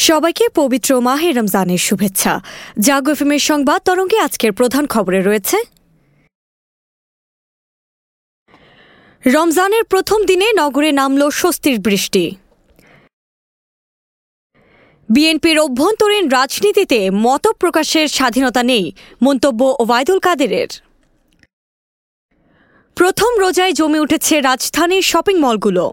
সবাইকে পবিত্র মাহে রমজানের শুভেচ্ছা। জাগ সংবাদ তরঙ্গে আজকের প্রধান খবরে রয়েছে। রমজানের প্রথম দিনে নগরে নামল স্বস্তির বৃষ্টি। বিএনপির অভ্যন্তরীণ রাজনীতিতে মত প্রকাশের স্বাধীনতা নেই, মন্তব্য ওবায়দুল কাদেরের। প্রথম রোজায় জমে উঠেছে রাজধানীর শপিং মলগুলো।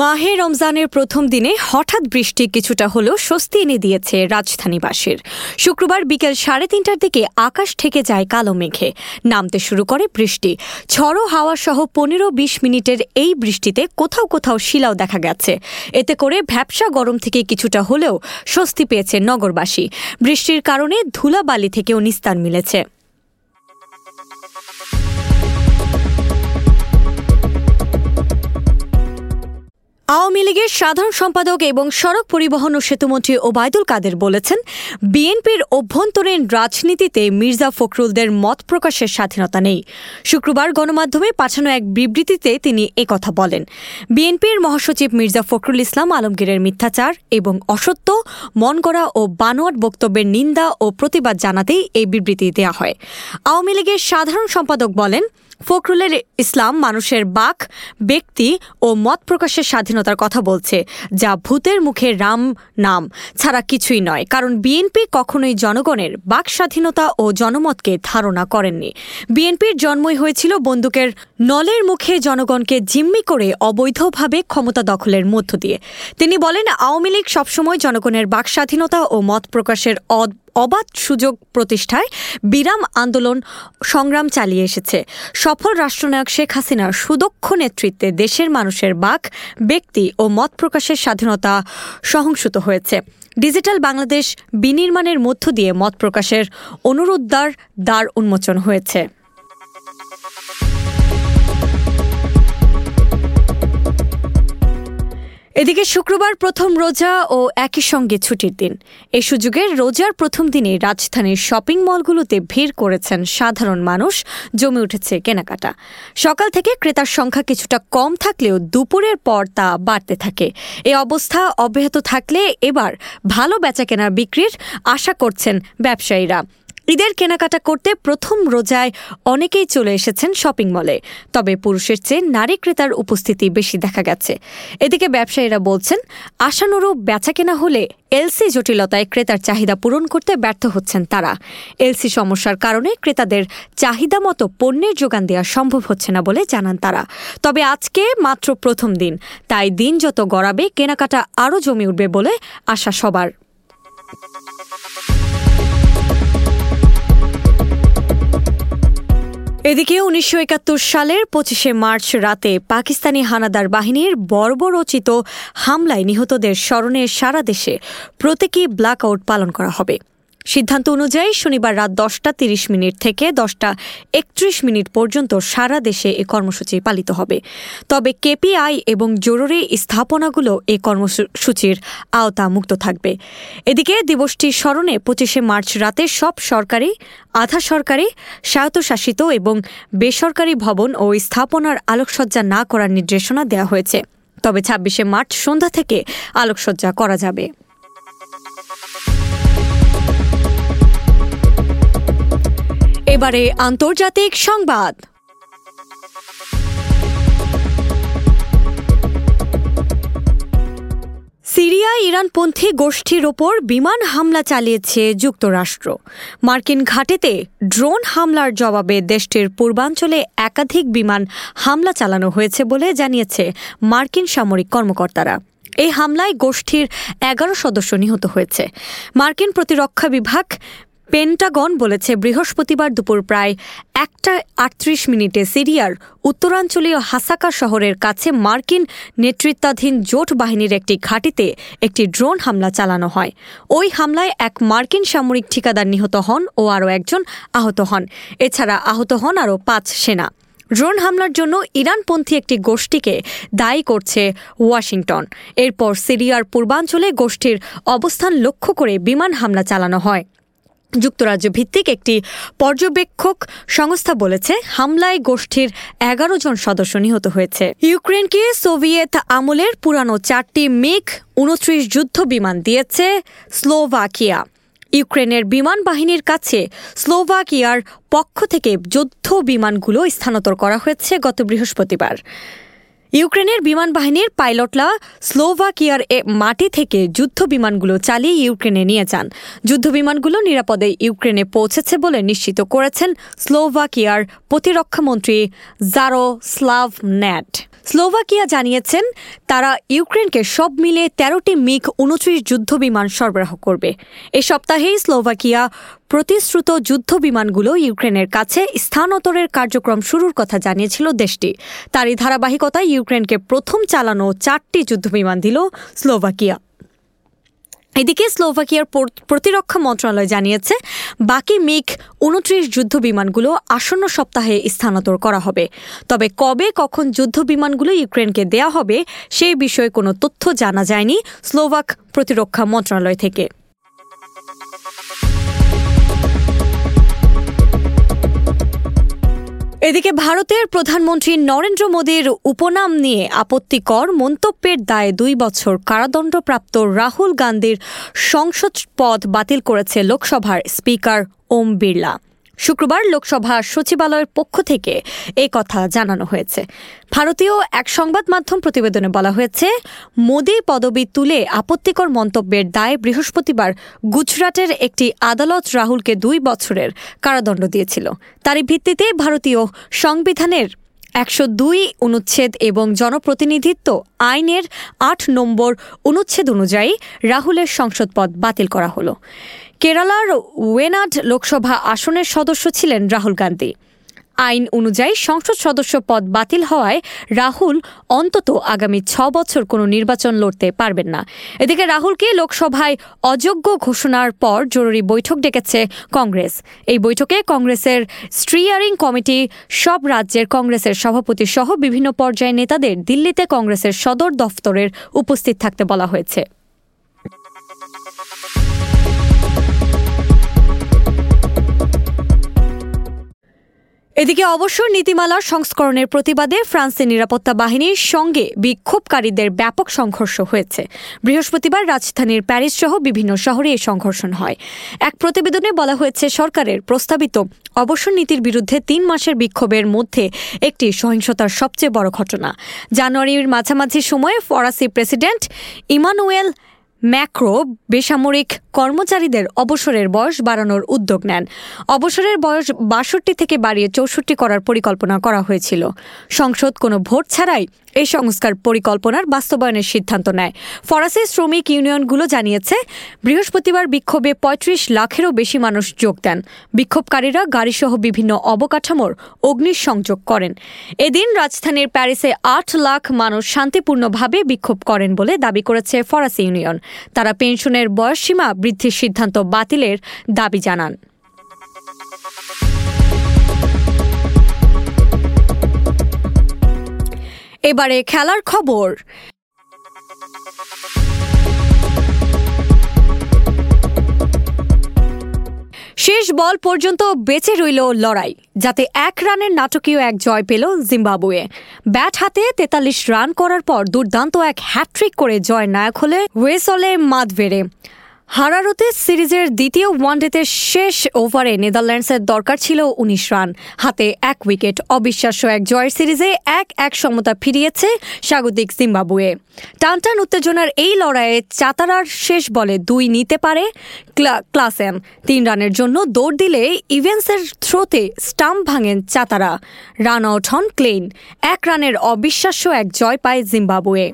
মাহে রমজানের প্রথম দিনে হঠাৎ বৃষ্টি কিছুটা হলেও স্বস্তি এনে দিয়েছে রাজধানীবাসীর। শুক্রবার বিকেল সাড়ে তিনটার দিকে আকাশ থেকে যায় কালো মেঘে। নামতে শুরু করে বৃষ্টি। ঝড়ো হাওয়া সহ পনেরো বিশ মিনিটের এই বৃষ্টিতে কোথাও কোথাও শিলাও দেখা গেছে। এতে করে ভ্যাবসা গরম থেকে কিছুটা হলেও স্বস্তি পেয়েছে নগরবাসী। বৃষ্টির কারণে ধুলাবালি থেকেও নিস্তার মিলেছে। আওয়ামী লীগের সাধারণ সম্পাদক এবং সড়ক পরিবহন ও সেতুমন্ত্রী ওবায়দুল কাদের বলেছেন, বিএনপির অভ্যন্তরীণ রাজনীতিতে মির্জা ফখরুলদের মত প্রকাশের স্বাধীনতা নেই। শুক্রবার গণমাধ্যমে পাঠানো এক বিবৃতিতে তিনি কথা বলেন, বিএনপির মহাসচিব মির্জা ফখরুল ইসলাম আলমগীরের মিথ্যাচার এবং অসত্য মনগড়া ও বানোয়াট বক্তব্যের নিন্দা ও প্রতিবাদ জানাতেই এই বিবৃতি দেওয়া হয়। আওয়ামী লীগের সাধারণ সম্পাদক বলেন ফখরুলের ইসলাম মানুষের বাক, ব্যক্তি ও মত প্রকাশের স্বাধীনতার কথা বলছে, যা ভূতের মুখে রাম নাম ছাড়া কিছুই নয়, কারণ বিএনপি কখনোই জনগণের বাক স্বাধীনতা ও জনমতকে ধারণা করেননি। বিএনপির জন্মই হয়েছিল বন্দুকের নলের মুখে জনগণকে জিম্মি করে অবৈধভাবে ক্ষমতা দখলের মধ্য দিয়ে। তিনি বলেন, আওয়ামী লীগ সবসময় জনগণের বাক স্বাধীনতা ও মত প্রকাশের অবাধ সুযোগ প্রতিষ্ঠায় বিরাম আন্দোলন সংগ্রাম চালিয়ে এসেছে। সফল রাষ্ট্রনায়ক শেখ হাসিনার সুদক্ষ নেতৃত্বে দেশের মানুষের বাক, ব্যক্তি ও মত প্রকাশের স্বাধীনতা সহিংসুত হয়েছে। ডিজিটাল বাংলাদেশ বিনির্মাণের মধ্য দিয়ে মত প্রকাশের অনুরোধদ্বার দ্বার উন্মোচন হয়েছে। এদিকে শুক্রবার প্রথম রোজা ও একই সঙ্গে ছুটির দিন। এ সুযোগে রোজার প্রথম দিনে রাজধানীর শপিং মলগুলোতে ভিড় করেছেন সাধারণ মানুষ, জমে উঠেছে কেনাকাটা। সকাল থেকে ক্রেতার সংখ্যা কিছুটা কম থাকলেও দুপুরের পর তা বাড়তে থাকে। এ অবস্থা অব্যাহত থাকলে এবার ভালো বেচা কেনার বিক্রির আশা করছেন ব্যবসায়ীরা। ঈদের কেনাকাটা করতে প্রথম রোজায় অনেকেই চলে এসেছেন শপিং মলে। তবে পুরুষের চেয়ে নারী ক্রেতার উপস্থিতি বেশি দেখা গেছে। এদিকে ব্যবসায়ীরা বলছেন, আশানুরূপ বেচা কেনা হলে এলসি জটিলতায় ক্রেতার চাহিদা পূরণ করতে ব্যর্থ হচ্ছেন তারা। এলসি সমস্যার কারণে ক্রেতাদের চাহিদা মতো পণ্যের যোগান দেওয়া সম্ভব হচ্ছে না বলে জানান তারা। তবে আজকে মাত্র প্রথম দিন, তাই দিন যত গড়াবে, কেনাকাটা আরও জমে উঠবে বলে আশা সবার। এদিকে উনিশশো একাত্তর সালের পঁচিশে মার্চ রাতে পাকিস্তানি হানাদার বাহিনীর বর্বরচিত হামলায় নিহতদের স্মরণে সারা দেশে প্রতীকী ব্ল্যাক আউট পালন করা হবে। সিদ্ধান্ত অনুযায়ী শনিবার রাত দশটা তিরিশ মিনিট থেকে দশটা একত্রিশ মিনিট পর্যন্ত সারা দেশে এ কর্মসূচি পালিত হবে। তবে কেপিআই এবং জরুরি স্থাপনাগুলো এ কর্মসূচির আওতা মুক্ত থাকবে। এদিকে দিবসটির স্মরণে পঁচিশে মার্চ রাতে সব সরকারি, আধা সরকারি, স্বায়ত্তশাসিত এবং বেসরকারি ভবন ও স্থাপনার আলোকসজ্জা না করার নির্দেশনা দেওয়া হয়েছে। তবে ছাব্বিশে মার্চ সন্ধ্যা থেকে আলোকসজ্জা করা যাবে। এবারে আন্তর্জাতিক সংবাদ। সিরিয়া ইরানপন্থী গোষ্ঠীর ওপর বিমান হামলা চালিয়েছে যুক্তরাষ্ট্র। মার্কিন ঘাটেতে ড্রোন হামলার জবাবে দেশটির পূর্বাঞ্চলে একাধিক বিমান হামলা চালানো হয়েছে বলে জানিয়েছে মার্কিন সামরিক কর্মকর্তারা। এই হামলায় গোষ্ঠীর এগারো সদস্য নিহত হয়েছে। মার্কিন প্রতিরক্ষা বিভাগ পেন্টাগন বলেছে বৃহস্পতিবার দুপুর প্রায় একটা আটত্রিশ মিনিটে সিরিয়ার উত্তরাঞ্চলীয় হাসাকা শহরের কাছে মার্কিন নেতৃত্বাধীন জোট বাহিনীর একটি ঘাঁটিতে একটি ড্রোন হামলা চালানো হয়। ওই হামলায় এক মার্কিন সামরিক ঠিকাদার নিহত হন ও আরও একজন আহত হন। এছাড়া আহত হন আরও পাঁচ সেনা। ড্রোন হামলার জন্য ইরানপন্থী একটি গোষ্ঠীকে দায়ী করছে ওয়াশিংটন। এরপর সিরিয়ার পূর্বাঞ্চলে গোষ্ঠীর অবস্থান লক্ষ্য করে বিমান হামলা চালানো হয়। যুক্তরাজ্য ভিত্তিক একটি পর্যবেক্ষক সংস্থা বলেছে, হামলায় গোষ্ঠীর এগারো জন সদস্য নিহত হয়েছে। ইউক্রেনকে সোভিয়েত আমলের পুরানো চারটি মিগ উনত্রিশ যুদ্ধ বিমান দিয়েছে স্লোভাকিয়া। ইউক্রেনের বিমান বাহিনীর কাছে স্লোভাকিয়ার পক্ষ থেকে যুদ্ধ বিমানগুলো স্থানান্তর করা হয়েছে গত বৃহস্পতিবার। ইউক্রেনের বিমান বাহিনীর পাইলটরা স্লোভাকিয়ার এ মাটি থেকে যুদ্ধ বিমানগুলো চালিয়ে ইউক্রেনে নিয়ে যান। যুদ্ধ বিমানগুলো নিরাপদে ইউক্রেনে পৌঁছেছে বলে নিশ্চিত করেছেন স্লোভাকিয়ার প্রতিরক্ষামন্ত্রী জারো স্লাভ ন্যাট। স্লোভাকিয়া জানিয়েছেন, তারা ইউক্রেনকে সব মিলে তেরোটি মিগ উনত্রিশ যুদ্ধ বিমান সরবরাহ করবে। এ সপ্তাহেই স্লোভাকিয়া প্রতিশ্রুত যুদ্ধ বিমানগুলো ইউক্রেনের কাছে স্থানান্তরের কার্যক্রম শুরুর কথা জানিয়েছিল দেশটি। তারই ধারাবাহিকতায় ইউক্রেনকে প্রথম চালানো চারটি যুদ্ধবিমান দিল স্লোভাকিয়া। এদিকে স্লোভাকিয়ার প্রতিরক্ষা মন্ত্রণালয় জানিয়েছে, বাকি মিগ উনত্রিশ যুদ্ধ বিমানগুলো আসন্ন সপ্তাহে স্থানান্তর করা হবে। তবে কবে কখন যুদ্ধ বিমানগুলো ইউক্রেনকে দেয়া হবে, সেই বিষয়ে কোনো তথ্য জানা যায়নি স্লোভাক প্রতিরক্ষা মন্ত্রণালয় থেকে। এদিকে ভারতের প্রধানমন্ত্রী নরেন্দ্র মোদীর উপনাম নিয়ে আপত্তিকর মন্তব্যের দায়ে দুই বছর কারাদণ্ডপ্রাপ্ত রাহুল গান্ধীর সংসদ পদ বাতিল করেছে লোকসভার স্পিকার ওম বিড়লা। শুক্রবার লোকসভা সচিবালয়ের পক্ষ থেকে এ কথা জানানো হয়েছে। ভারতীয় এক সংবাদ মাধ্যম প্রতিবেদনে বলা হয়েছে, মোদী পদবি তুলে আপত্তিকর মন্তব্যের দায়ে বৃহস্পতিবার গুজরাটের একটি আদালত রাহুলকে দুই বছরের কারাদণ্ড দিয়েছিল। তারই ভিত্তিতে ভারতীয় সংবিধানের একশো দুই অনুচ্ছেদ এবং জনপ্রতিনিধিত্ব আইনের আট নম্বর অনুচ্ছেদ অনুযায়ী রাহুলের সংসদ পদ বাতিল করা হলো। কেরালার ওয়েনাড লোকসভা আসনের সদস্য ছিলেন রাহুল গান্ধী। আইন অনুযায়ী সংসদ সদস্য পদ বাতিল হওয়ায় রাহুল অন্তত আগামী ছ বছর কোনো নির্বাচন লড়তে পারবেন না। এদিকে রাহুলকে লোকসভায় অযোগ্য ঘোষণার পর জরুরি বৈঠক ডেকেছে কংগ্রেস। এই বৈঠকে কংগ্রেসের স্ট্রিয়ারিং কমিটি, সব রাজ্যের কংগ্রেসের সভাপতি সহ বিভিন্ন পর্যায়ের নেতাদের দিল্লিতে কংগ্রেসের সদর দফতরের উপস্থিত থাকতে বলা হয়েছে। এদিকে অবসর নীতিমালার সংস্করণের প্রতিবাদে ফ্রান্সের নিরাপত্তা বাহিনীর সঙ্গে বিক্ষোভকারীদের ব্যাপক সংঘর্ষ হয়েছে। বৃহস্পতিবার রাজধানীর প্যারিস সহ বিভিন্ন শহরে এই সংঘর্ষণ হয়। এক প্রতিবেদনে বলা হয়েছে, সরকারের প্রস্তাবিত অবসর নীতির বিরুদ্ধে তিন মাসের বিক্ষোভের মধ্যে একটি সহিংসতার সবচেয়ে বড় ঘটনা। জানুয়ারির মাঝামাঝি সময়ে ফরাসি প্রেসিডেন্ট ইমানুয়েল ম্যাক্রো বেসামরিক কর্মচারীদের অবসরের বয়স বাড়ানোর উদ্যোগ নেন। অবসরের বয়স বাষট্টি থেকে বাড়িয়ে চৌষট্টি করার পরিকল্পনা করা হয়েছিল। সংসদ কোনো ভোট ছাড়াই এই সংস্কার পরিকল্পনার বাস্তবায়নের সিদ্ধান্ত নেয়। ফরাসি শ্রমিক ইউনিয়নগুলো জানিয়েছে, বৃহস্পতিবার বিক্ষোভে পঁয়ত্রিশ লাখেরও বেশি মানুষ যোগ দেন। বিক্ষোভকারীরা গাড়িসহ বিভিন্ন অবকাঠামোর অগ্নিসংযোগ করেন। এদিন রাজধানীর প্যারিসে আট লাখ মানুষ শান্তিপূর্ণভাবে বিক্ষোভ করেন বলে দাবি করেছে ফরাসি ইউনিয়ন। তারা পেনশনের বয়সসীমা বৃদ্ধির সিদ্ধান্ত বাতিলের দাবি জানান। এবারে খেলার খবর। শেষ বল পর্যন্ত বেঁচে রইল লড়াই, যাতে এক রানের নাটকীয় এক জয় পেল জিম্বাবুয়ে। ব্যাট হাতে তেতাল্লিশ রান করার পর দুর্দান্ত এক হ্যাট্রিক করে জয় নায়ক হলে ওয়েসলে মাদভেরে। হারারোতে সিরিজের দ্বিতীয় ওয়ানডেতে শেষ ওভারে নেদারল্যান্ডসের দরকার ছিল উনিশ রান। হাতে এক উইকেট। অবিশ্বাস্য এক জয়ের সিরিজে এক এক সমতা ফিরিয়েছে স্বাগতিক জিম্বাবুয়ে। টানটান উত্তেজনার এই লড়াইয়ে চাতারার শেষ বলে দুই নিতে পারে ক্লাসেম তিন রানের জন্য দৌড় দিলে ইভেন্সের থ্রোতে স্টাম্প ভাঙেন চাতারা। রান আউট হন ক্লেইন। এক রানের অবিশ্বাস্য এক জয় পায় জিম্বাবুয়ে।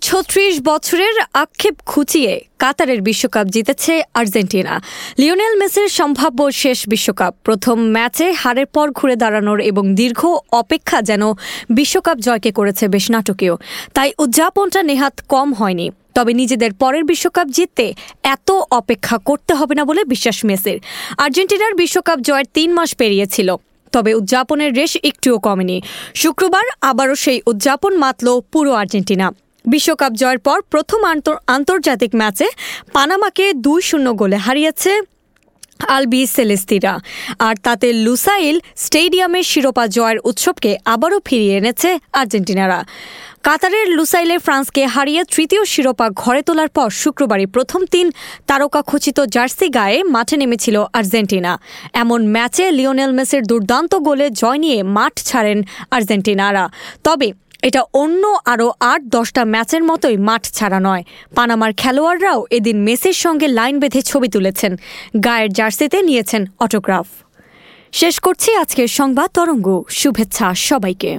ছত্রিশ বছরের আক্ষেপ খুঁচিয়ে কাতারের বিশ্বকাপ জিতেছে আর্জেন্টিনা। লিওনেল মেসির সম্ভাব্য শেষ বিশ্বকাপ। প্রথম ম্যাচে হারের পর ঘুরে দাঁড়ানোর এবং দীর্ঘ অপেক্ষা যেন বিশ্বকাপ জয়কে করেছে বেশ নাটকীয়। তাই উদযাপনটা নেহাত কম হয়নি। তবে নিজেদের পরের বিশ্বকাপ জিততে এত অপেক্ষা করতে হবে না বলে বিশ্বাস মেসির। আর্জেন্টিনার বিশ্বকাপ জয়ের তিন মাস পেরিয়েছিল। তবে উদযাপনের রেশ একটুও কমেনি। শুক্রবার আবারও সেই উদযাপন মাতল পুরো আর্জেন্টিনা। বিশ্বকাপ জয়ের পর প্রথম আন্তর্জাতিক ম্যাচে পানামাকে দুই শূন্য গোলে হারিয়েছে আলবি সেলেস্তিরা। আর তাতে লুসাইল স্টেডিয়ামের শিরোপা জয়ের উৎসবকে আবারও ফিরিয়ে এনেছে আর্জেন্টিনারা। কাতারের লুসাইলে ফ্রান্সকে হারিয়ে তৃতীয় শিরোপা ঘরে তোলার পর শুক্রবারই প্রথম তিন তারকা খচিত জার্সি গায়ে মাঠে নেমেছিল আর্জেন্টিনা। এমন ম্যাচে লিওনেল মেসের দুর্দান্ত গোলে জয় নিয়ে মাঠ ছাড়েন আর্জেন্টিনারা। তবে এটা অন্য আরও আট, দশটা ম্যাচের মতোই মাঠ ছাড়া নয়। পানামার খেলোয়াড়রাও এদিন মেসির সঙ্গে লাইন বেঁধে ছবি তুলেছেন। গায়ের জার্সিতে নিয়েছেন অটোগ্রাফ। শেষ করছি আজকের সংবাদ তরঙ্গ। শুভেচ্ছা সবাইকে।